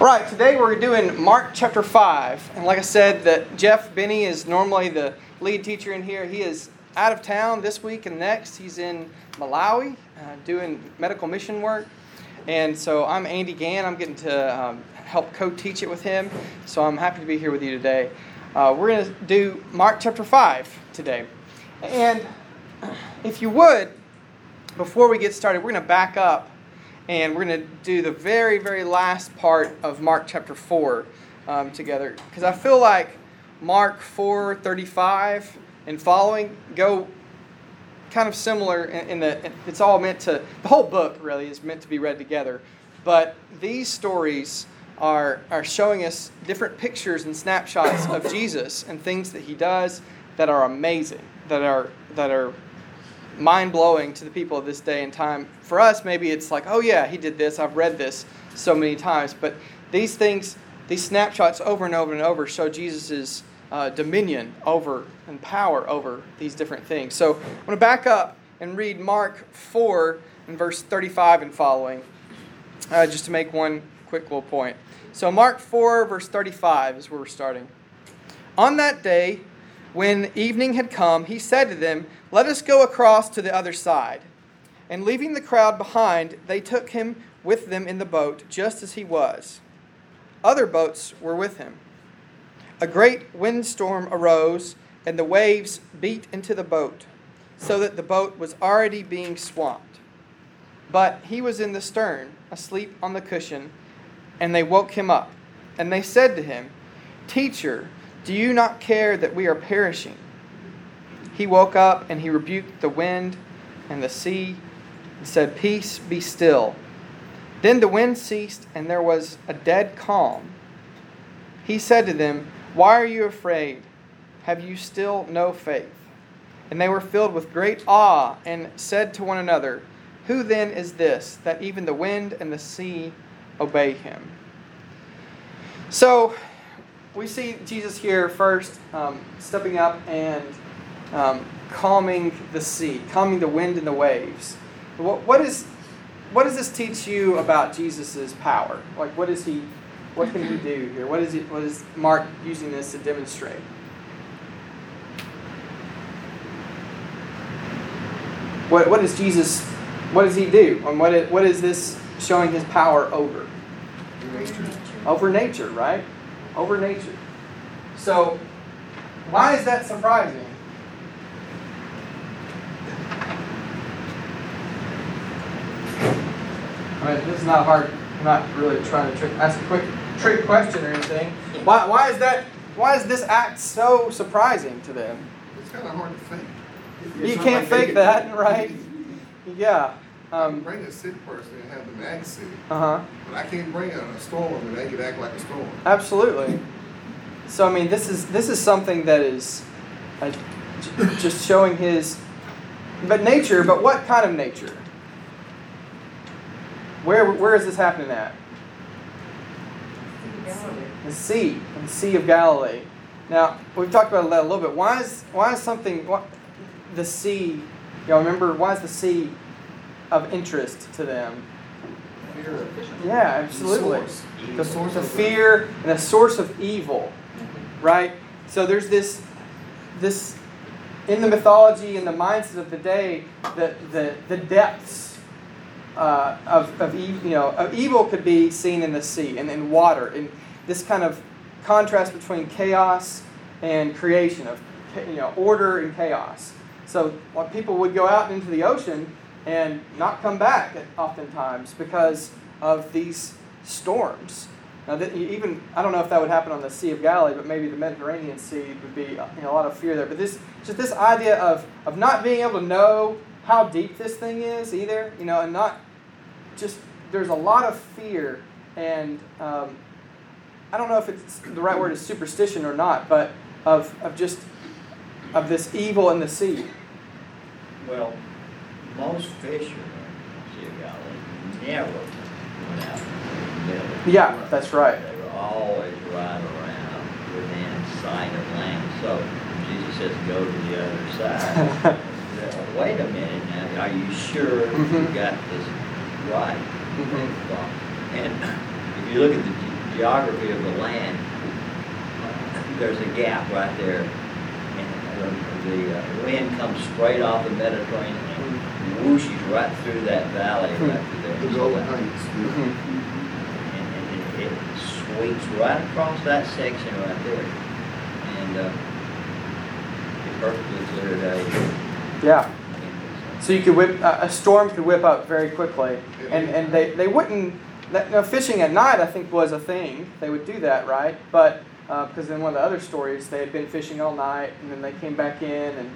Right, today we're doing Mark chapter 5. And like I said, that Jeff Benny is normally the lead teacher in here. He is out of town this week and next. He's in Malawi uh, doing medical mission work. And so I'm Andy Gann. I'm getting to um, help co teach it with him. So I'm happy to be here with you today. Uh, we're going to do Mark chapter 5 today. And if you would, before we get started, we're going to back up and we're going to do the very, very last part of Mark chapter 4 um, together. Because I feel like Mark 4 35 and following go kind of similar in, in the, it's all meant to, the whole book really is meant to be read together. But these stories are, are showing us different pictures and snapshots of Jesus and things that he does that are amazing, that are, that are mind blowing to the people of this day and time. For us, maybe it's like, oh yeah, he did this. I've read this so many times. But these things, these snapshots over and over and over show Jesus' uh, dominion over and power over these different things. So I'm going to back up and read Mark 4 and verse 35 and following, uh, just to make one quick little point. So Mark 4, verse 35 is where we're starting. On that day, when evening had come, he said to them, Let us go across to the other side. And leaving the crowd behind, they took him with them in the boat, just as he was. Other boats were with him. A great windstorm arose, and the waves beat into the boat, so that the boat was already being swamped. But he was in the stern, asleep on the cushion, and they woke him up. And they said to him, Teacher, do you not care that we are perishing? He woke up and he rebuked the wind and the sea and said, Peace, be still. Then the wind ceased and there was a dead calm. He said to them, Why are you afraid? Have you still no faith? And they were filled with great awe and said to one another, Who then is this that even the wind and the sea obey him? So, we see Jesus here first um, stepping up and um, calming the sea, calming the wind and the waves. What, what is what does this teach you about Jesus' power? Like, what is he? What can he do here? What is it? What is Mark using this to demonstrate? What what does Jesus? What does he do? And what is, what is this showing his power over? Nature. Over nature, right? Over nature. So, why is that surprising? I mean, this is not hard. I'm not really trying to trick, ask a quick trick question or anything. Why, why is that? Why is this act so surprising to them? It's kind of hard to fake. you can't fake that, right? Yeah. Um, bring a sick person and have them act sick. Uh huh. But I can't bring a storm and they can act like a storm. Absolutely. So I mean, this is this is something that is uh, just showing his, but nature. But what kind of nature? Where where is this happening at? The sea, the Sea of Galilee. Now we've talked about that a little bit. Why is why is something what, the sea? Y'all remember why is the sea of interest to them. Fear. Yeah, absolutely. The, the, the fear and the source of evil, right? So there's this, this in the mythology and the mindset of the day, the the, the depths uh, of of evil, you know, of evil could be seen in the sea and in water, and this kind of contrast between chaos and creation of you know order and chaos. So people would go out into the ocean and not come back oftentimes because of these storms. Now, that even I don't know if that would happen on the Sea of Galilee, but maybe the Mediterranean Sea would be you know, a lot of fear there. But this just this idea of of not being able to know how deep this thing is either, you know, and not just there's a lot of fear and um, I don't know if it's the right word is superstition or not, but of of just of this evil in the sea. Well, most fishermen, of Galilee, never went out Yeah, that's right. They were always right around within sight of land. So Jesus says, go to the other side. Wait a minute now, are you sure you got this right? Mm-hmm. And if you look at the geography of the land, there's a gap right there. And the, the uh, wind comes straight off the Mediterranean whooshes right through that valley right through there. The So Golan that- Heights. Mhm. and, and it, it sweeps right across that section right there. And uh, it's perfectly clear day. Yeah. So you could whip uh, a storm could whip up very quickly, and and they they wouldn't. That, no, fishing at night, I think, was a thing. They would do that, right? But because in one of the other stories, they had been fishing all night, and then they came back in, and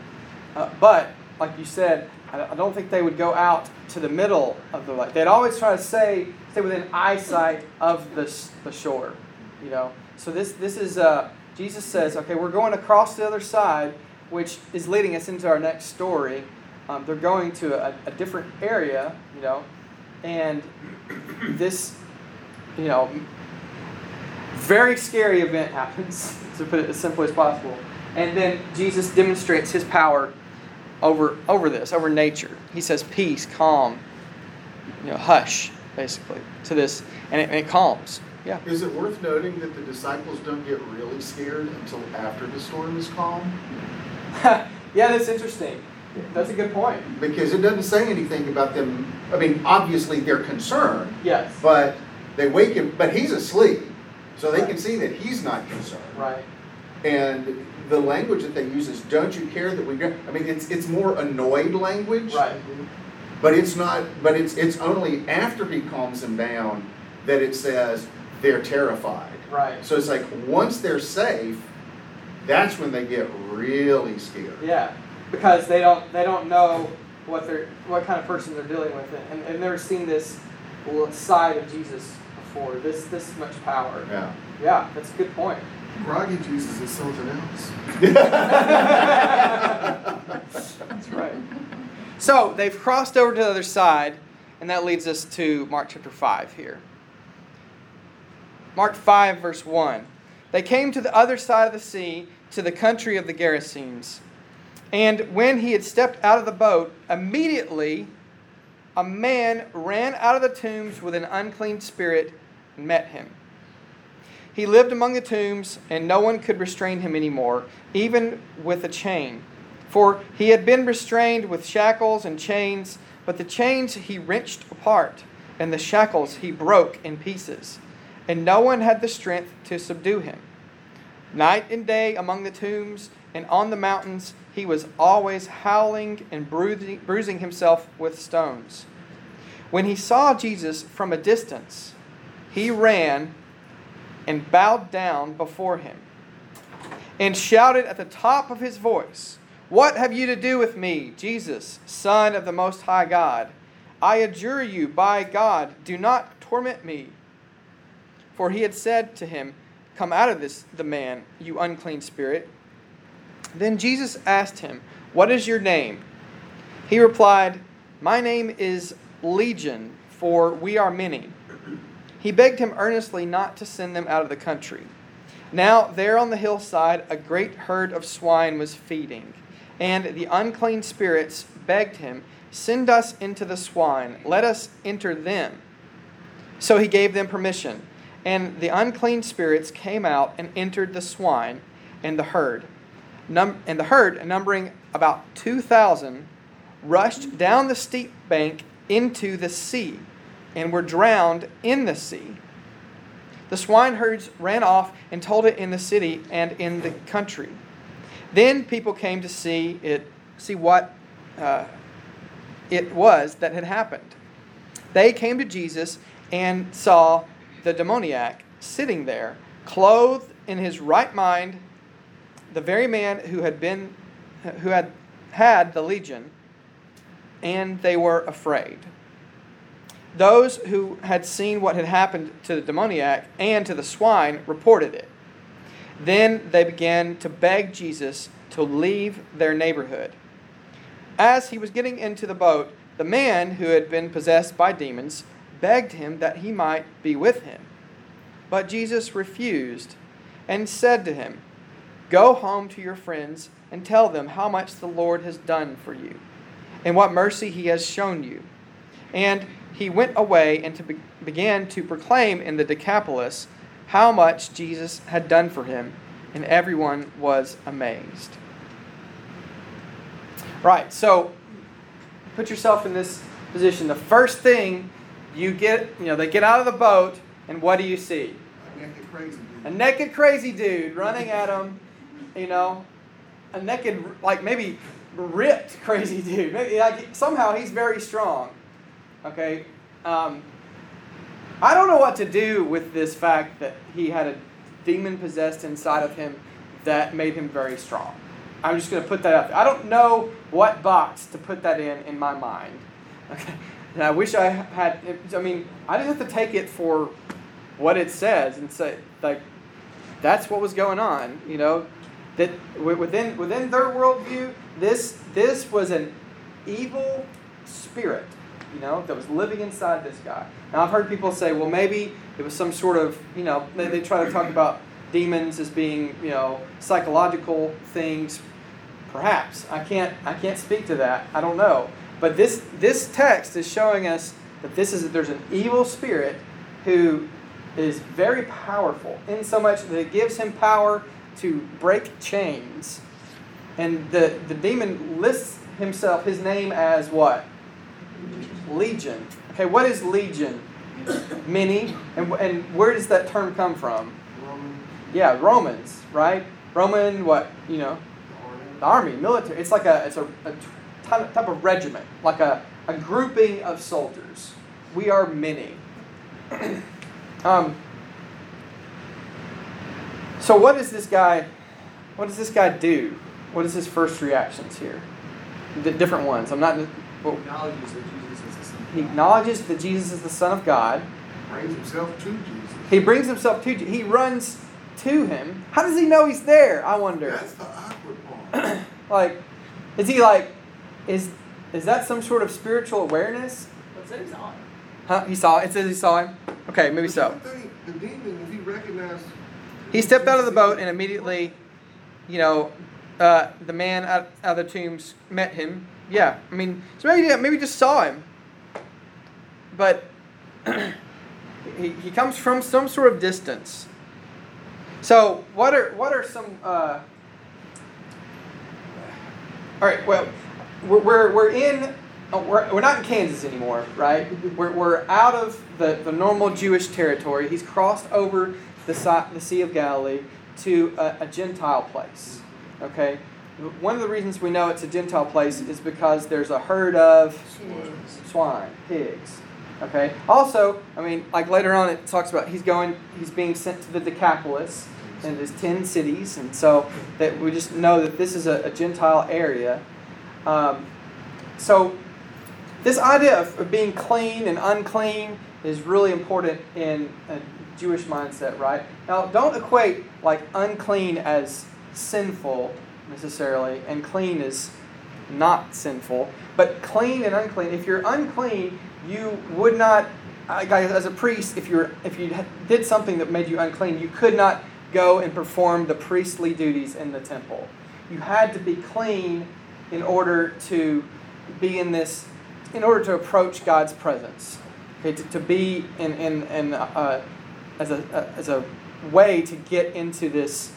uh, but like you said, I, don't think they would go out to the middle of the lake. They'd always try to stay stay within eyesight of the the shore, you know. So this this is uh, Jesus says, okay, we're going across the other side, which is leading us into our next story. Um, they're going to a, a different area, you know, and this, you know, very scary event happens, to put it as simply as possible. And then Jesus demonstrates his power over over this, over nature. He says, "Peace, calm, you know, hush," basically to this, and it, and it calms. Yeah. Is it worth noting that the disciples don't get really scared until after the storm is calm? yeah, that's interesting. That's a good point. Because it doesn't say anything about them. I mean, obviously they're concerned, Yes. but they wake him, but he's asleep, so they can see that he's not concerned. Right. And the language that they use is, "Don't you care that we?" go-" I mean, it's it's more annoyed language, Right. but it's not. But it's it's only after he calms them down that it says they're terrified. Right. So it's like once they're safe, that's when they get really scared. Yeah, because they don't they don't know what they're what kind of person they're dealing with, and and they've never seen this side of Jesus before. This this much power. Yeah. Yeah, that's a good point. Groggy Jesus is something else. That's right. So they've crossed over to the other side, and that leads us to Mark chapter 5 here. Mark 5, verse 1. They came to the other side of the sea, to the country of the Gerasenes. And when he had stepped out of the boat, immediately a man ran out of the tombs with an unclean spirit and met him. He lived among the tombs, and no one could restrain him anymore, even with a chain. For he had been restrained with shackles and chains, but the chains he wrenched apart, and the shackles he broke in pieces. And no one had the strength to subdue him. Night and day among the tombs and on the mountains, he was always howling and bruising, bruising himself with stones. When he saw Jesus from a distance, he ran and bowed down before him and shouted at the top of his voice, What have you to do with me, Jesus, Son of the Most High God? I adjure you by God, do not torment me. For he had said to him, Come out of this the man, you unclean spirit. Then Jesus asked him, What is your name? He replied, My name is Legion, for we are many. He begged him earnestly not to send them out of the country. Now, there on the hillside, a great herd of swine was feeding, and the unclean spirits begged him, Send us into the swine, let us enter them. So he gave them permission, and the unclean spirits came out and entered the swine and the herd. Num- and the herd, numbering about 2,000, rushed down the steep bank into the sea and were drowned in the sea. The swineherds ran off and told it in the city and in the country. Then people came to see it, see what uh, it was that had happened. They came to Jesus and saw the demoniac sitting there, clothed in his right mind, the very man who had been, who had had the legion, and they were afraid. Those who had seen what had happened to the demoniac and to the swine reported it. Then they began to beg Jesus to leave their neighborhood. As he was getting into the boat, the man who had been possessed by demons begged him that he might be with him. But Jesus refused and said to him, Go home to your friends and tell them how much the Lord has done for you and what mercy he has shown you. And he went away and to be- began to proclaim in the Decapolis how much Jesus had done for him, and everyone was amazed. Right, so put yourself in this position. The first thing you get, you know, they get out of the boat, and what do you see? A naked crazy dude. A naked crazy dude running at them, you know, a naked, like maybe ripped crazy dude. Maybe like somehow he's very strong. Okay, um, I don't know what to do with this fact that he had a demon possessed inside of him that made him very strong. I'm just going to put that out there. I don't know what box to put that in in my mind. Okay, and I wish I had. I mean, I just have to take it for what it says and say like that's what was going on. You know, that within within their worldview, this this was an evil spirit you know, that was living inside this guy. Now, I've heard people say, well, maybe it was some sort of, you know, they, they try to talk about demons as being, you know, psychological things. Perhaps I can't, I can't speak to that. I don't know. But this, this text is showing us that this is that there's an evil spirit who is very powerful in so much that it gives him power to break chains. And the, the demon lists himself, his name as what? Legion. Okay, what is legion? Many. And, and where does that term come from? Roman, Yeah, Romans, right? Roman, what? You know, army. the army, military. It's like a, it's a, type of regiment, like a, a grouping of soldiers. We are many. um, so what does this guy, what does this guy do? What is his first reactions here? The different ones. I'm not. Well, acknowledges that Jesus is the Son of he God. acknowledges that Jesus is the Son of God. brings himself to Jesus. He brings himself to. He runs to him. How does he know he's there? I wonder. That's the awkward part. Like, is he like, is is that some sort of spiritual awareness? But said he saw him. Huh? He saw. It says he saw him. Okay, maybe But so. you would The demon, if he recognized. He stepped out of the boat and immediately, you know, uh, the man out, out of the tombs met him. Yeah, I mean, so maybe maybe just saw him, but he, he comes from some sort of distance. So what are what are some? Uh, all right, well, we're we're, we're in. oh, We're, we're not in Kansas anymore, right? We're, we're out of the, the normal Jewish territory. He's crossed over the, the Sea of Galilee to a, a Gentile place. Okay? One of the reasons we know it's a Gentile place is because there's a herd of swine, pigs. Okay? Also, I mean, like later on it talks about he's going, he's being sent to the Decapolis and there's 10 cities, and so that we just know that this is a, a Gentile area. Um, so, this idea of, of being clean and unclean is really important in a Jewish mindset, right? Now, don't equate like unclean as sinful necessarily, and clean is not sinful. But clean and unclean, if you're unclean, you would not, I- as a priest, if you're if you did something that made you unclean, you could not go and perform the priestly duties in the temple. You had to be clean in order to be in this, in order to approach God's presence. Okay, to, to be in in, in uh, as a uh, as a way to get into this,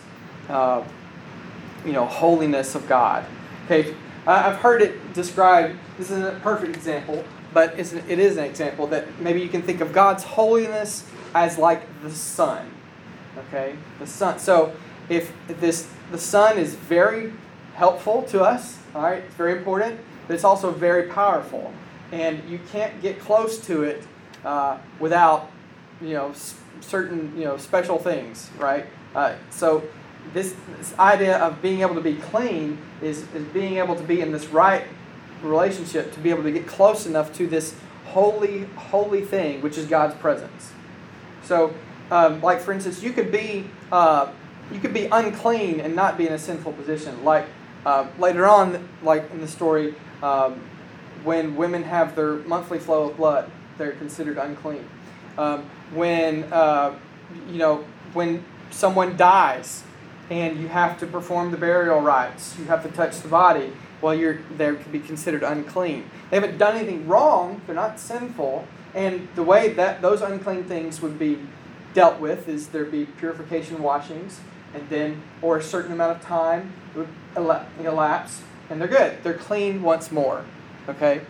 uh, you know, holiness of God. Okay, I've heard it described. This isn't a perfect example, but it's an, it is an example that maybe you can think of God's holiness as like the sun. Okay, the sun. So if this the sun is very helpful to us, all right, it's very important, but it's also very powerful, and you can't get close to it uh, without you know certain you know special things, right? Uh, so this, this idea of being able to be clean is, is being able to be in this right relationship to be able to get close enough to this holy holy thing which is god's presence. So um, like for instance you could be uh, you could be unclean and not be in a sinful position. Like uh, later on like in the story um, when women have their monthly flow of blood they're considered unclean. Um, when uh, you know when someone dies and you have to perform the burial rites you have to touch the body well you're they could be considered unclean they haven't done anything wrong they're not sinful and the way that those unclean things would be dealt with is there'd be purification washings, and then or a certain amount of time would elapse, and they're good. They're clean once more. Okay,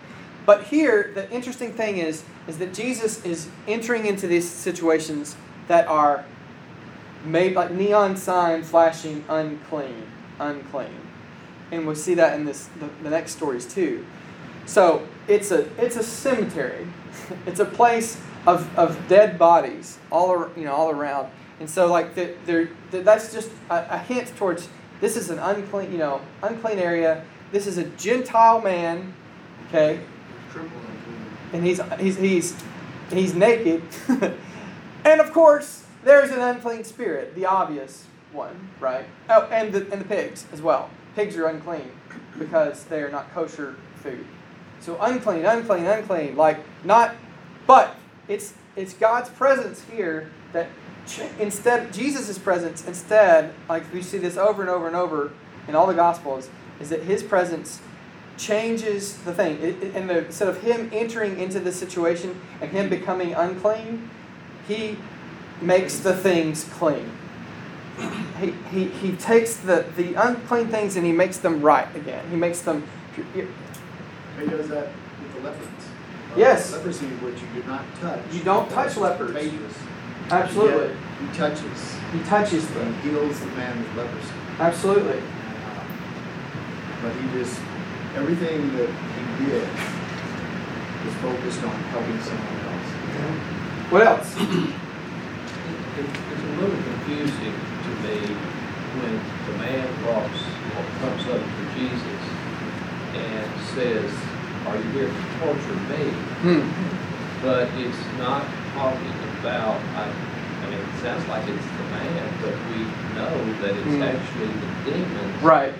but here the interesting thing is is that Jesus is entering into these situations that are made like neon sign flashing unclean, unclean, and we see that in this the, the next stories too. So it's a it's a cemetery. It's a place of, of dead bodies all ar- you know all around. And so like the, the, the, that's just a, a hint towards this is an unclean you know unclean area. This is a Gentile man, okay, and he's he's he's he's naked. and of course, there's an unclean spirit, the obvious one, right? Oh, and the and the pigs as well. Pigs are unclean because they are not kosher food. So unclean, unclean, unclean. Like not, but it's it's God's presence here that instead Jesus' presence instead, like we see this over and over and over in all the Gospels, is that His presence changes the thing. It, it- and the, instead of him entering into the situation and him becoming unclean, he makes the things clean. He, he, he takes the, the unclean things and he makes them right again. He makes them. pu- He does that with the leopards. Uh, Yes. Leprosy, which you do not touch. You don't touch leopards. contagious. Absolutely. Yet He touches He touches and them. heals the man with leprosy. Absolutely. Uh, But he just, everything that he did was focused on helping someone else. What else? It's it's a little confusing to me when the man walks, or comes up to Jesus and says, are you here to torture me? Hmm. But it's not talking about, I, I mean, it sounds like it's the man, but we know that it's Hmm. actually the demons Right.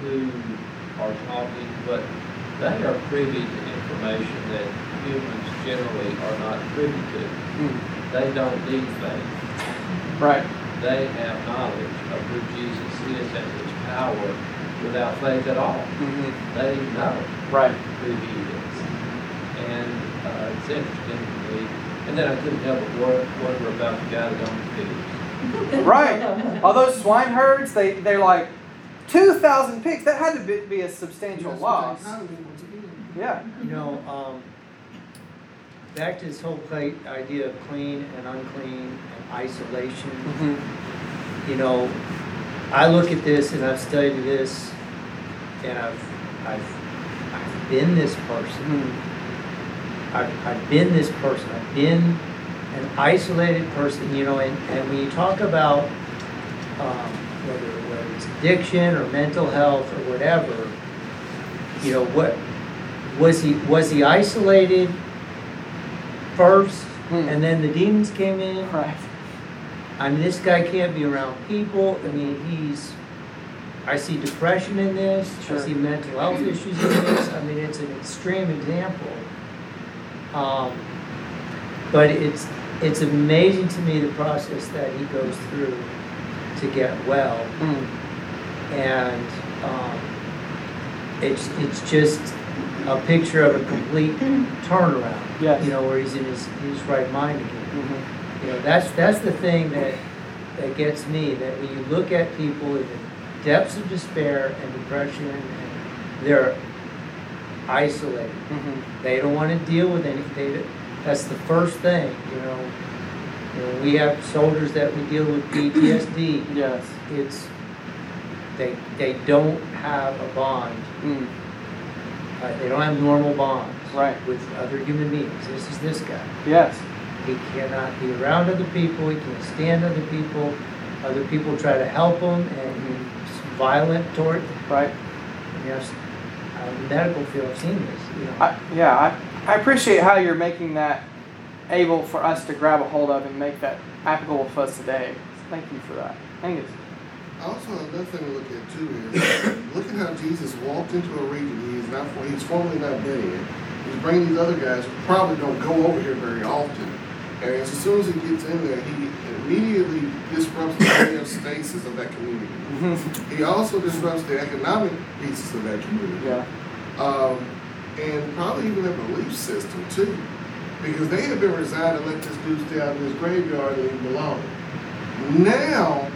who are talking, but they are privy to information that humans generally are not privy to. Hmm. They don't need faith. Right. they have knowledge of who Jesus is and his power without faith at all. hmm They know Right. who he is. And uh, it's interesting to me. And then I couldn't help but wor- wonder about the guy that owned the pigs. Right. All those swine herds, they, they're like 2,000 pigs. That had to be, be a substantial That's loss. they kind of did once again. Yeah. You know, um, back to this whole plate idea of clean and unclean and isolation. Mm-hmm. You know, I look at this and I've studied this, and I've I've I've been this person. Mm-hmm. I've, I've been this person. I've been an isolated person. You know, and, and when you talk about um, whether whether it's addiction or mental health or whatever, you know what was he was he isolated first Hmm. and then the demons came in Right. i mean this guy can't be around people i mean he's i see depression in this Sure. i see mental health issues in this i mean it's an extreme example um, but it's it's amazing to me the process that he goes through to get well Mm. and um, it's it's just a picture of a complete turnaround. Yes. You know, where he's in his, his right mind again. Mhm. You know, that's that's the thing that that gets me. That when you look at people in the depths of despair and depression, and they're isolated. Mhm. They don't want to deal with anything. That's the first thing. You know, you know, we have soldiers that we deal with PTSD. Yes. It's they they don't have a bond. Mm. Uh, they don't have normal bonds Right. with other human beings. This is this guy. Yes. He cannot be around other people. He can't stand other people. Other people try to help him, and he's violent toward. Right. Yes, uh, medical field, I've seen this. You know, I, yeah, I, I appreciate how you're making that able for us to grab a hold of and make that applicable for us today. Thank you for that. Thank you. Also, another thing to look at too is, look at how Jesus walked into a region he is not, he's formerly not been in. He's bringing these other guys who probably don't go over here very often. And as soon as he gets in there, he immediately disrupts the homeostasis of that community. Mm-hmm. He also disrupts the economic pieces of that community. Yeah. Um, and probably even their belief system too. because they had been resigned to let this dude stay out in his graveyard and him alone. Now,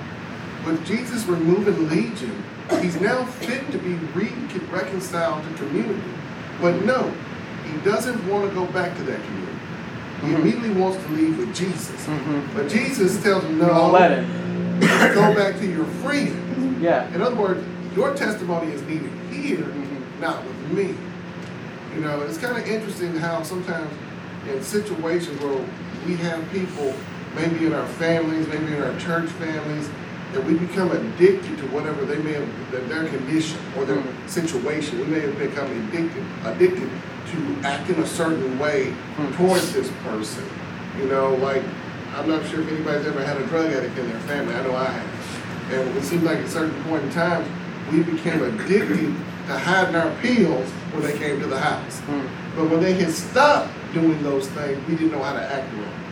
with Jesus removing Legion, he's now fit to be re- reconciled to community. But no, he doesn't want to go back to that community. He Mhm. immediately wants to leave with Jesus. Mhm. But Jesus tells him, Don't no, let him. go back to your friends. Yeah. In other words, your testimony is needed here, Mhm. not with me. You know, it's kind of interesting how sometimes in situations where we have people, maybe in our families, maybe in our church families, that we become addicted to whatever they may have, that their condition or their Mhm. situation. We may have become addicted, addicted to acting a certain way Mhm. towards this person. You know, like I'm not sure if anybody's ever had a drug addict in their family. I know I have. And it seems like at certain point in time, we became addicted to hiding our pills when they came to the house. Mm. But when they had stopped doing those things, we didn't know how to act around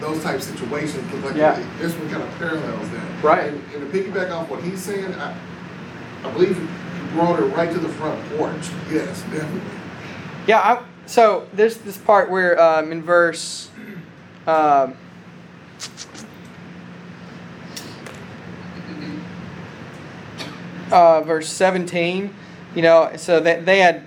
those type situations. Because like Yeah. this one kind of parallels that. Right. And, and to piggyback off what he's saying, I, I believe he brought her right to the front porch. Yes, definitely. Yeah, I, so there's this part where um, in verse um, uh, verse 17, you know, so that they had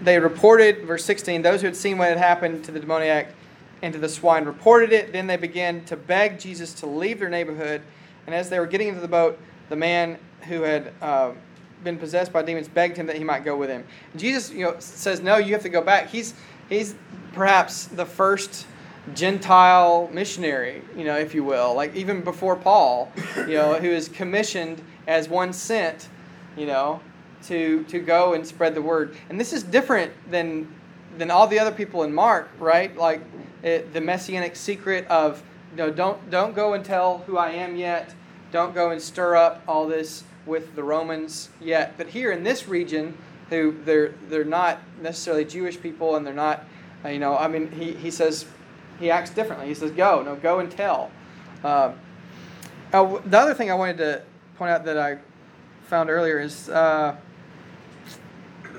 they reported verse 16 those who had seen what had happened to the demoniac and to the swine reported it. Then they began to beg jesus to leave their neighborhood. And as they were getting into the boat the man who had uh, been possessed by demons begged him that he might go with him. Jesus you know says no you have to go back. He's he's perhaps the first gentile missionary you know if you will. Like even before paul you know who is commissioned as one sent you know to to go and spread the word. And this is different than than all the other people in Mark, right? Like it, the messianic secret of you know don't don't go and tell who I am yet. Don't go and stir up all this with the Romans yet. But here in this region, who they're they're not necessarily Jewish people, and they're not, uh, you know, I mean, he he says he acts differently. He says, "Go, no, go and tell." Uh, uh, the other thing I wanted to point out that I found earlier is uh,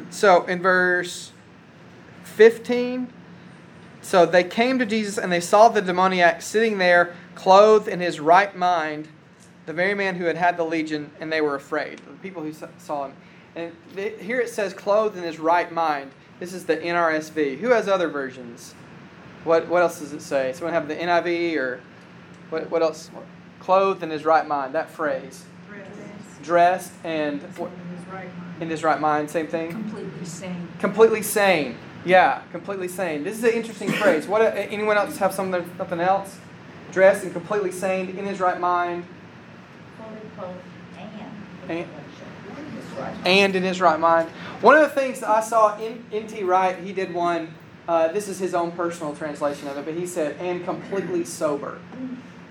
so in verse 15 so they came to jesus and they saw the demoniac sitting there clothed in his right mind the very man who had had the legion and they were afraid the people who saw him. And here it says clothed in his right mind. This is the nrsv who has other versions? What, what else does it say? Someone have the niv or what, what else? Clothed in his right mind that phrase. Dressed. And what- in his right mind same thing? Completely sane. completely sane yeah completely sane. This is an interesting phrase. What anyone else have something something else? Dressed and completely sane in his right mind. And. And- and in his right mind. One of the things that i saw in nt wright he did one uh, this is his own personal translation of it but he said and completely sober.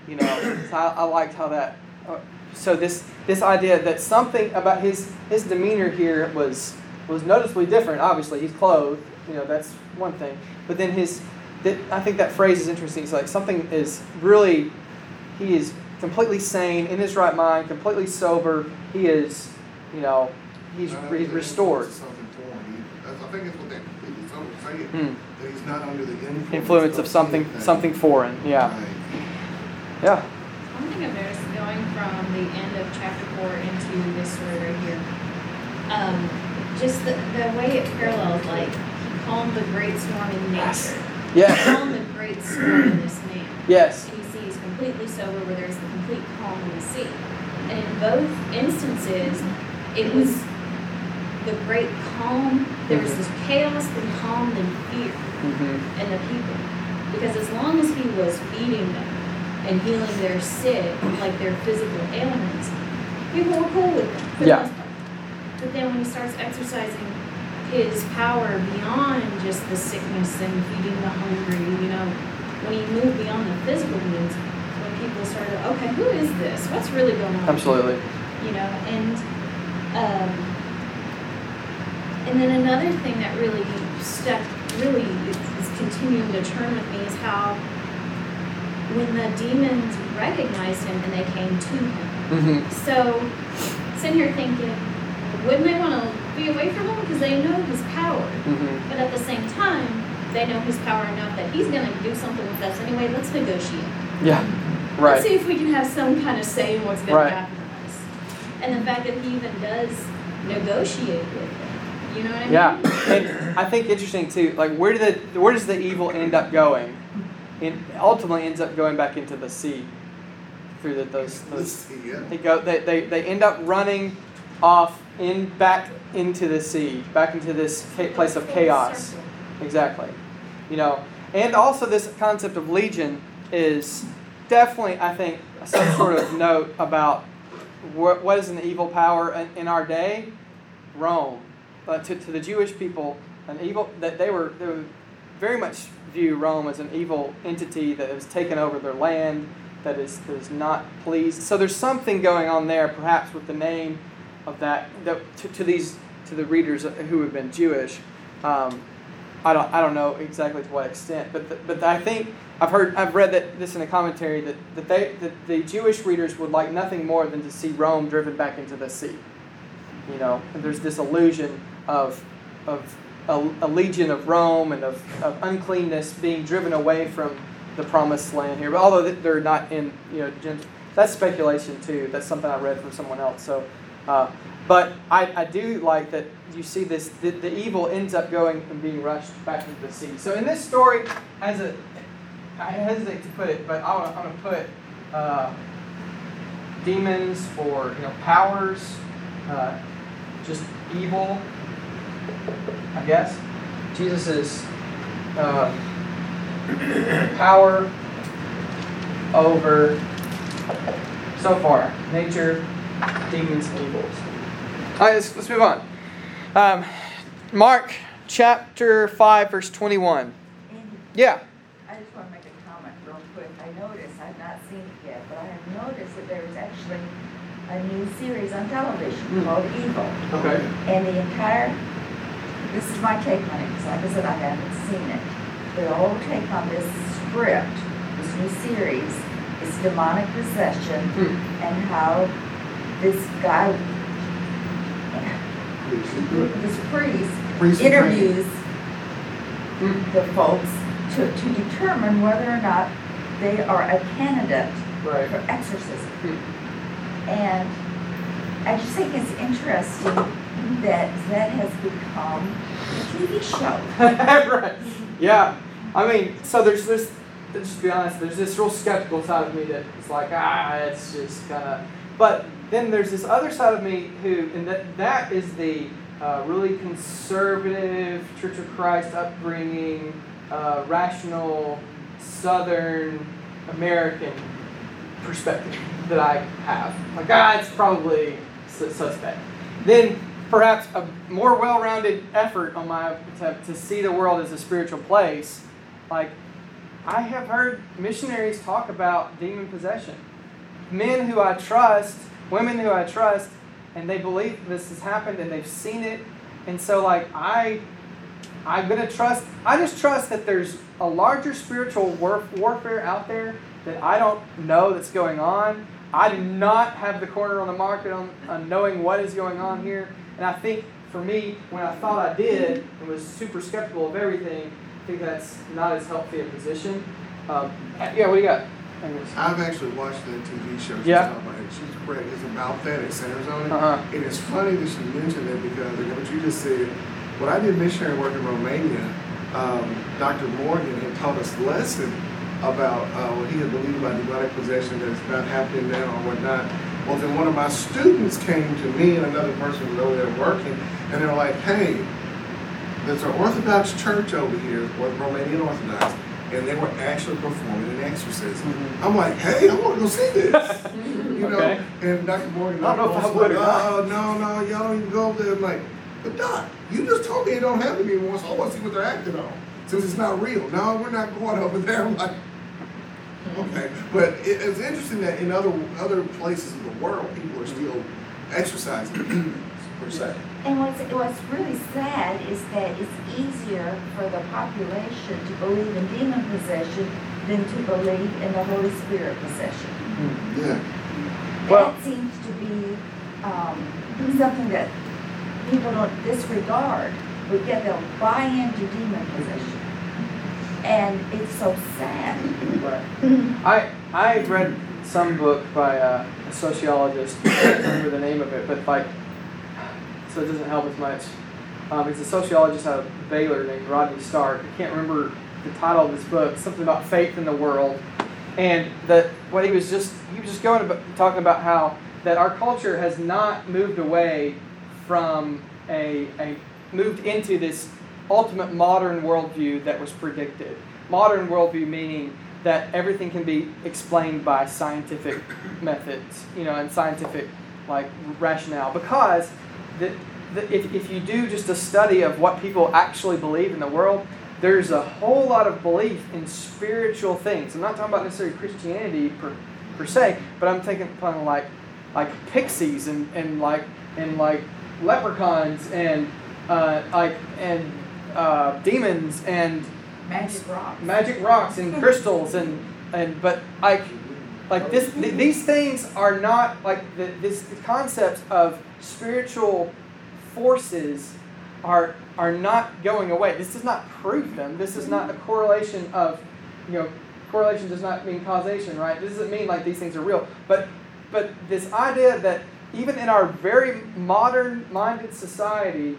You know so I, I liked how that uh, so this this idea that something about his his demeanor here was was noticeably different. Obviously he's clothed you know that's one thing but then his that i think that phrase is interesting it's like something is really he is completely sane in his right mind completely sober he is you know he's, Not he's restored influence of Something foreign. I think that's what that saying. Hmm. That he's not under the influence, influence of something anything. something foreign yeah Right. yeah One thing I've noticed going from the end of chapter four into this story right here, um, just the, the way it parallels, like he calmed the great storm in Yes. nature. yes He calmed the great storm in this man. yes And you see he's completely sober where there's the complete calm in the sea. And in both instances, it was the great calm. There was Mhm. this chaos, then calm, then fear mm-hmm. and the people. Because as long as he was feeding them and healing their sick, like their physical ailments, people were cool with for Yeah. the most part. But then when he starts exercising his power beyond just the sickness and feeding the hungry, you know, when he moved beyond the physical needs, when people started, okay, who is this? What's really going on? absolutely you know and um, and then another thing that really stuck really is, continuing to turn with me is how when the demons recognized him and they came to him hmm so sitting here thinking wouldn't they want to be away from him because they know his power hmm but at the same time they know his power enough that he's gonna do something with us anyway, let's negotiate. Yeah. right. Let's see if we can have some kind of say in what's gonna happen to us. And the fact that he even does negotiate with them, you know what I mean? Yeah, and I think interesting too. Like, where did the where does the evil end up going? It ultimately ends up going back into the sea through the, those Let's those. see, yeah. They go. They, they they end up running off in back into the sea, back into this place of chaos. Exactly. You know, and also this concept of legion is definitely, I think, some sort of note about what, what is an evil power in, in our day. Rome, to, to the Jewish people, an evil that they were they would very much view Rome as an evil entity that has taken over their land, that is that is not pleased. So there's something going on there, perhaps with the name of that that to, to these to the readers who have been Jewish. Um, I don't I don't know exactly to what extent, but the, but I think I've heard I've read that this in a commentary that, that they that the Jewish readers would like nothing more than to see Rome driven back into the sea. You know, and there's this illusion of of a, a legion of Rome and of, of uncleanness being driven away from the promised land here. But although they're not in, you know, that's speculation too. That's something I read from someone else. So, uh, but I, I do like that you see this. The, the evil ends up going and being rushed back into the sea. So in this story, as a, I hesitate to put it, but I want, I'm going to put uh, demons or you know powers, uh, just evil. I guess Jesus uh, power over so far nature, demons, and evils. All right, let's, let's move on. Um, Mark chapter five, verse twenty-one. Yeah. I just want to make a comment real quick. I noticed, I've not seen it yet, but I have noticed that there is actually a new series on television Hmm. called Evil. Okay. And the entire, this is my take on it, because like I said, I haven't seen it. The whole take on this script, this new series, is demonic possession Hmm. and how this guy, this priest, interviews the folks to, to determine whether or not they are a candidate Right. for exorcism. Hmm. And I just think it's interesting that that has become a TV show. right. Yeah. I mean, so there's this. Just to be honest, there's this real skeptical side of me that it's like, ah, it's just kind of. But then there's this other side of me who, and that that is the uh, really conservative Church of Christ upbringing, uh, rational Southern American perspective that I have. Like, ah, it's probably su- suspect. Then perhaps a more well-rounded effort on my to, to see the world as a spiritual place. Like, I have heard missionaries talk about demon possession. Men who I trust, women who I trust, and they believe this has happened and they've seen it. And so, like, I I'm gonna trust. I just trust that there's a larger spiritual war, warfare out there that I don't know that's going on. I do not have the corner on the market on, on knowing what is going on here. And I think for me, when I thought I did and was super skeptical of everything, I think that's not as healthy a position. Um, yeah, what do you got? I've actually watched that TV show. she's Yeah. talking about. She's correct. It's about that. Centers on it. Uh-huh. And it's funny that she mentioned that because know, what you just said. When I did missionary work in Romania, um, Dr. Morgan had taught us a lesson about uh, what he had believed about demonic possession that's not happening now or whatnot. Well, then one of my students came to me and another person was over there working, and they're like, "Hey, there's an Orthodox church over here, or Romanian Orthodox, and they were actually performing an exorcism." Mhm. I'm like, "Hey, I want to go see this." you know, Okay. and Dr. Morgan, I don't know if I would like. Oh, no, no, y'all don't even go up there. I'm like, but Doc, you just told me it don't have to be one, so I want to see what they're acting on. Since it's not real. No, we're not going over there. I'm like, okay. But it, it's interesting that in other other places in the world, people are still exorcising per se. And what's, what's really sad is that it's easier for the population to believe in demon possession than to believe in the Holy Spirit possession. Yeah. Well- That seems to be um, something that people don't disregard, but yet they'll buy into demon possession. And it's so sad. Right. I I read some book by a, a sociologist. I can't remember the name of it, but like, so it doesn't help as much. Um, it's a sociologist out of Baylor named Rodney Stark. I can't remember the title of this book. Something about faith in the world, and that what he was just he was just going about talking about how that our culture has not moved away from a, a moved into this ultimate modern worldview that was predicted. Modern worldview meaning that everything can be explained by scientific methods, you know, and scientific like rationale. Because the, if, if you do just a study of what people actually believe in the world, there's a whole lot of belief in spiritual things. I'm not talking about necessarily Christianity per, per se, but I'm taking kind of like like pixies and, and like and like leprechauns and uh, like and uh, demons and Magic rock. magic rocks and crystals and and but like like this th- these things are not like the, this the concepts of spiritual forces are are not going away. This does not prove them this is not a correlation of you know correlation does not mean causation right? This doesn't mean like these things are real. But but this idea that even in our very modern minded society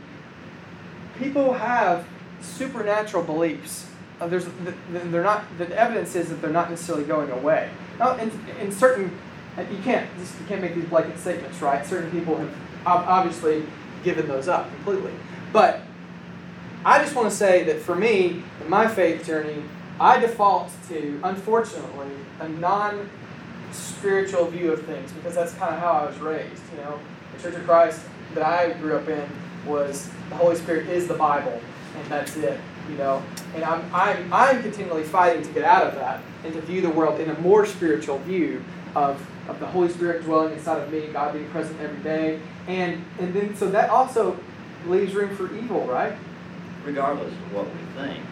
people have supernatural beliefs. Uh, there's they're not the evidence is that they're not necessarily going away. Now, in, in certain uh, you can't you can't make these blanket statements, right? Certain people have obviously given those up completely, but I just want to say that for me, in my faith journey, I default to unfortunately a non-spiritual view of things because that's kind of how I was raised. You know, the Church of Christ that I grew up in was the Holy Spirit is the Bible, and that's it you know. And I'm, I'm, I'm continually fighting to get out of that and to view the world in a more spiritual view of, of the Holy Spirit dwelling inside of me, God being present every day. And, and then, so that also leaves room for evil, right? Regardless of what we think,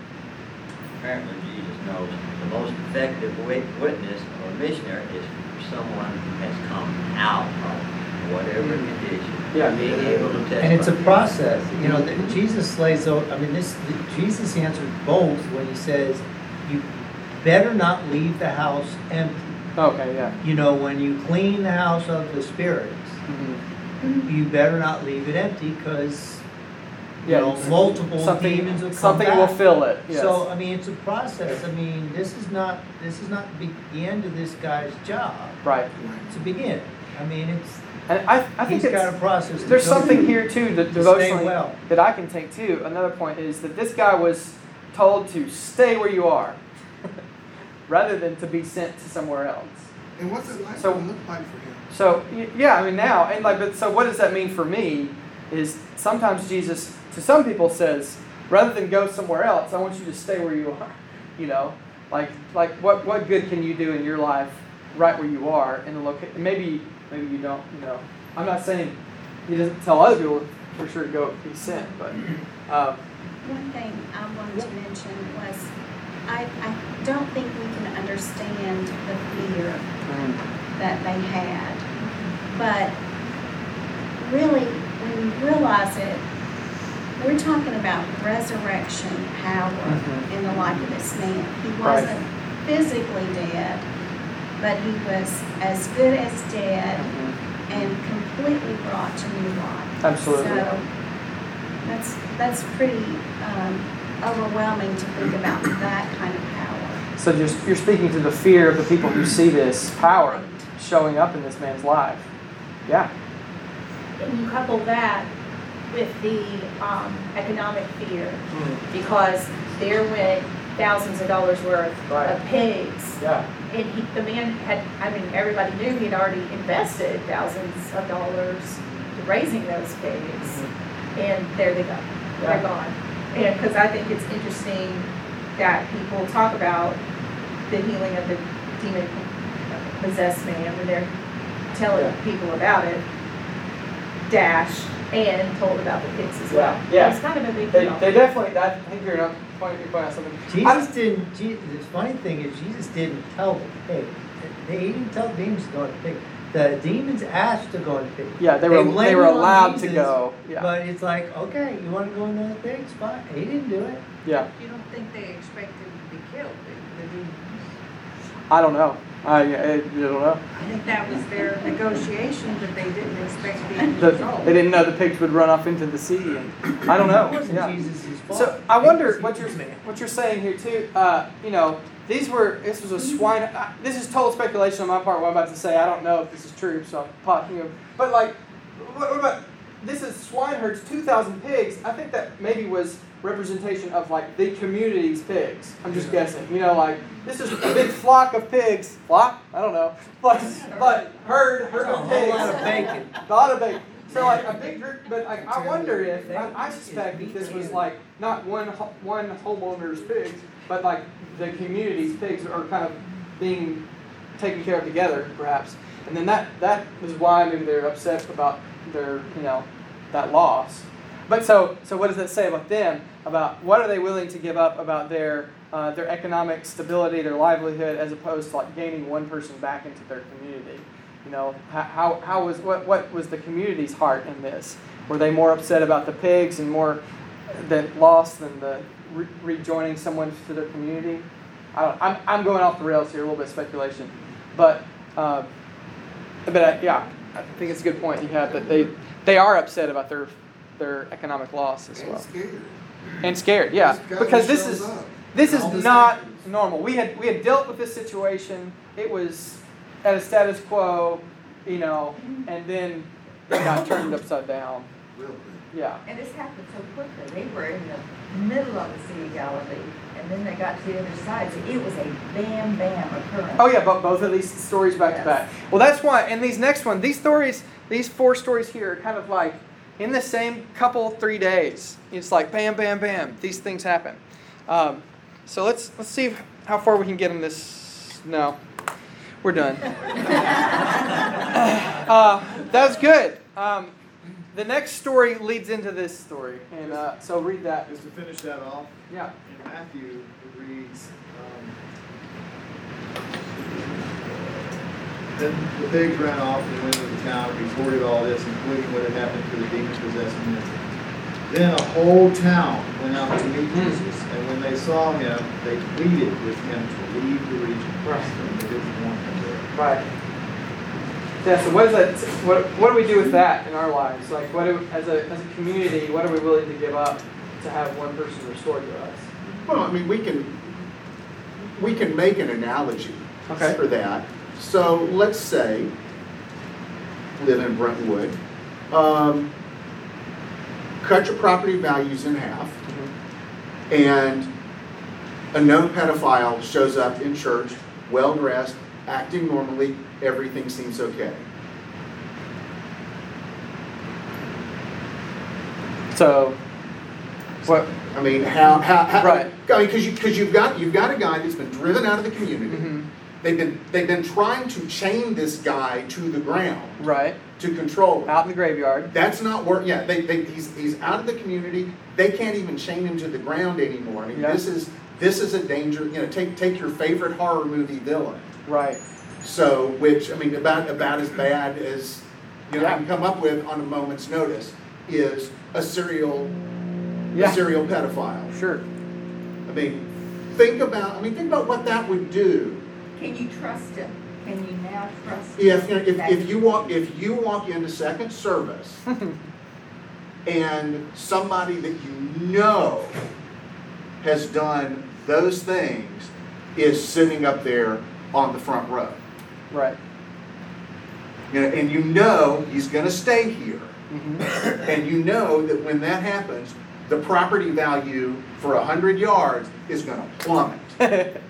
apparently Jesus knows the most effective wit- witness or missionary is for someone who has come out of whatever mm-hmm. condition. Yeah. Being able to testify. And it's a process, you know, that Jesus lays out, I mean, this, Jesus answered both when he says, you better not leave the house empty. Okay, yeah. You know, when you clean the house of the spirits, Mm-hmm. you better not leave it empty because, you know, multiple something, demons will come something back. will fill it. Yes. So, I mean, it's a process. I mean, this is not, this is not the end of this guy's job. right. To begin. I mean, it's, And I, I think he's it's, got a process. There's something here too that To devotionally well. that I can take too. Another point is that this guy was told to stay where you are, rather than to be sent to somewhere else. And what's it like So- to look like for him? So yeah, I mean now and like, but so what does that mean for me? Is sometimes Jesus to some people says, rather than go somewhere else, I want you to stay where you are. You know, like like what what good can you do in your life right where you are in the location? Maybe maybe you don't. You know, I'm not saying he doesn't tell other people for sure to go be sent, but um, One thing I wanted to mention was, I, I don't think we can understand the fear that they had. But really, when you realize it, we're talking about resurrection power Mhm. in the life of this man. He wasn't physically dead, but he was as good as dead and completely brought to new life. Absolutely. So that's, that's pretty um, overwhelming to think about that kind of power. so just you're speaking to the fear of the people who see this power showing up in this man's life. Yeah. And you couple that with the um, economic fear, because there went thousands of dollars worth Right. of pigs. Yeah. And he, the man had, I mean, everybody knew he had already invested thousands of dollars to raising those pigs. And there they go, Yeah. they're gone. And, because I think it's interesting that people talk about the healing of the demon possessed man when they're telling Yeah. people about it, dash, and told about the pigs as well. Yeah, yeah. It's kind of a big They, deal. they definitely. I think you're not pointing, you're pointing out something. I- Jesus didn't, Je- the funny thing is, Jesus didn't tell the pig. They he didn't tell demons to go in the pig. The demons asked to go in the pig. Yeah, they were they blamed were it on allowed to go. Yeah. But it's like, okay, you want to go in the pigs? Fine. He didn't do it. Yeah. You don't think they expected to be killed the, the demons. I don't know. I, I, I don't know. I think that was their negotiation, but they didn't expect the end The, result. they didn't know the pigs would run off into the sea, and I don't It know. wasn't Yeah. Jesus' fault. So I wonder what you're what you're saying here too. Uh, you know, these were this was a swine. Uh, this is total speculation on my part. What I'm about to say, I don't know if this is true. So I'm pot, you but like, what, what about this is swineherds, two thousand pigs. I think that maybe was representation of like the community's pigs. I'm just guessing. You know, like this is a big flock of pigs. Flock? I don't know. But but herd herd That's of whole pigs. lot of bacon. A lot of bacon. So like a big group, but like I wonder if I, I suspect that this was like not one one homeowner's pigs, but like the community's pigs are kind of being taken care of together, perhaps. And then that that is why maybe they're upset about their you know that loss. But so so what does that say about them? About what are they willing to give up about their uh, their economic stability, their livelihood, as opposed to like gaining one person back into their community? You know, how, how, was what, what was the community's heart in this? Were they more upset about the pigs and more than lost than the re- rejoining someone to their community? I don't, I'm, I'm going off the rails here, a little bit of speculation, but uh, but I, yeah, I think it's a good point you have that they they are upset about their their economic loss as And well scared. and scared. Yeah, because this is up. this is not normal. We had we had dealt with this situation. It was at a status quo, you know, and then it got turned upside down. Real quick. Yeah. And this happened so quickly. They were in the middle of the Sea of Galilee, and then they got to the other side. So it was a bam bam occurrence. Oh yeah, but both of these stories back to back. Well, that's why. And these next one, these stories, these four stories here, are kind of like in the same couple three days. It's like bam, bam, bam. These things happen. Um, so let's let's see how far we can get in this. No, we're done. uh, that was good. Um, the next story leads into this story, and uh, so read that. Just to finish that off, Yeah. in Matthew, it reads, um, Then the pigs ran off and went into the town, and reported all this, including what had happened to the demon possessed man. Then a whole town went out to meet Hmm. Jesus, and when they saw him, they pleaded with him to leave the region. Right. They didn't want him. Right. Yeah. So what is that? What what do we do with that in our lives? Like, what do, as a as a community, what are we willing to give up to have one person restored to us? Well, I mean, we can, we can make an analogy Okay. for that. So let's say, live in Brentwood, um, cut your property values in half, and a known pedophile shows up in church, well dressed, acting normally, everything seems okay. So, what? I mean, how, how, how Right. I mean, because you, because you've got, you've got a guy that's been driven out of the community. mhm, They've been, they've been trying to chain this guy to the ground Right. to control him. Out in the graveyard. That's not work. Yeah, they, they, he's, he's out of the community. They can't even chain him to the ground anymore. I mean, Yeah. this is this is a danger. You know, take take your favorite horror movie villain. Right. So, which I mean, about about as bad as you know I Yeah. can come up with on a moment's notice is a serial Yeah. a serial pedophile. Sure. I mean, think about. I mean, think about what that would do Can you trust him? Can you now trust if you know, him? if, if you walk if you walk into second service and somebody that you know has done those things is sitting up there on the front row. Right. You know, and you know he's going to stay here. hmm And you know that when that happens, the property value for a hundred yards is going to plummet.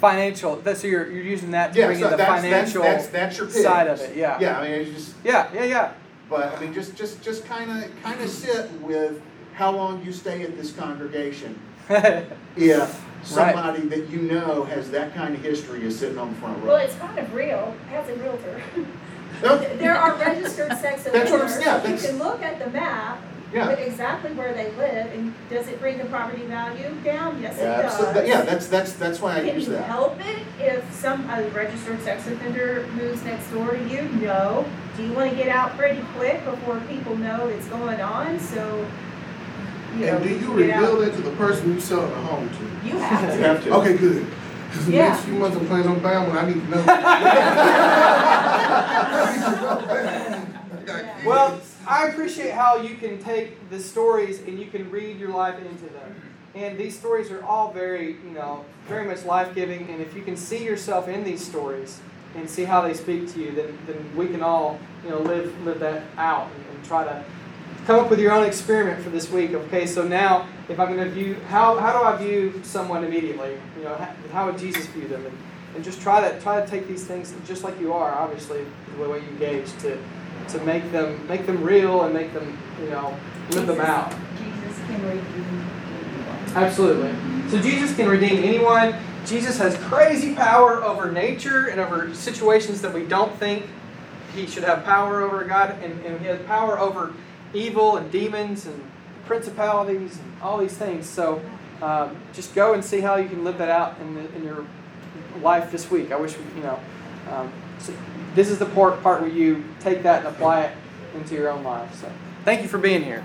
financial. That's so you're you're using that to Yeah, bring so in the that's, that's, financial that's, that's your pitch. side of it. Yeah. Yeah, I mean, it's just, Yeah. Yeah. Yeah. But I mean, just just just kind of kind of sit with how long you stay at this congregation. If somebody that you know has that kind of history is sitting on the front row. Well, it's kind of real as a realtor. No, There are registered sex That's what I'm- offenders. yeah, You can look at the map, Yeah. with exactly where they live, and does it bring the property value down? Yes, it Absolutely. does. Yeah, that's that's that's why I Can use you help it if some, a registered sex offender moves next door to you? No. Do you wanna get out pretty quick before people know it's going on? So you know. And do you get out. reveal that to the person you sell the home to? You have You to. have to. Okay, good. Because the Yeah. next few months I'm planning on buying one, I need to know. I got kids. Well, I appreciate how you can take the stories and you can read your life into them. And these stories are all very, you know, very much life giving. And if you can see yourself in these stories and see how they speak to you, then, then we can all, you know, live live that out and, and try to come up with your own experiment for this week. Okay, so now if I'm going to view how, how do I view someone immediately? You know, how, how would Jesus view them? And, and just try to try to take these things just like you are, obviously, the way you engage to to make them make them real and make them you know live them out. Jesus can redeem anyone. Absolutely. Mm-hmm. So Jesus can redeem anyone. Jesus has crazy power over nature and over situations that we don't think he should have power over. God and, and he has power over evil and demons and principalities and all these things. So um, just go and see how you can live that out in, the, in your life this week. I wish we, you know. Um, so this is the part, part where you take that and apply it into your own life. So thank you for being here.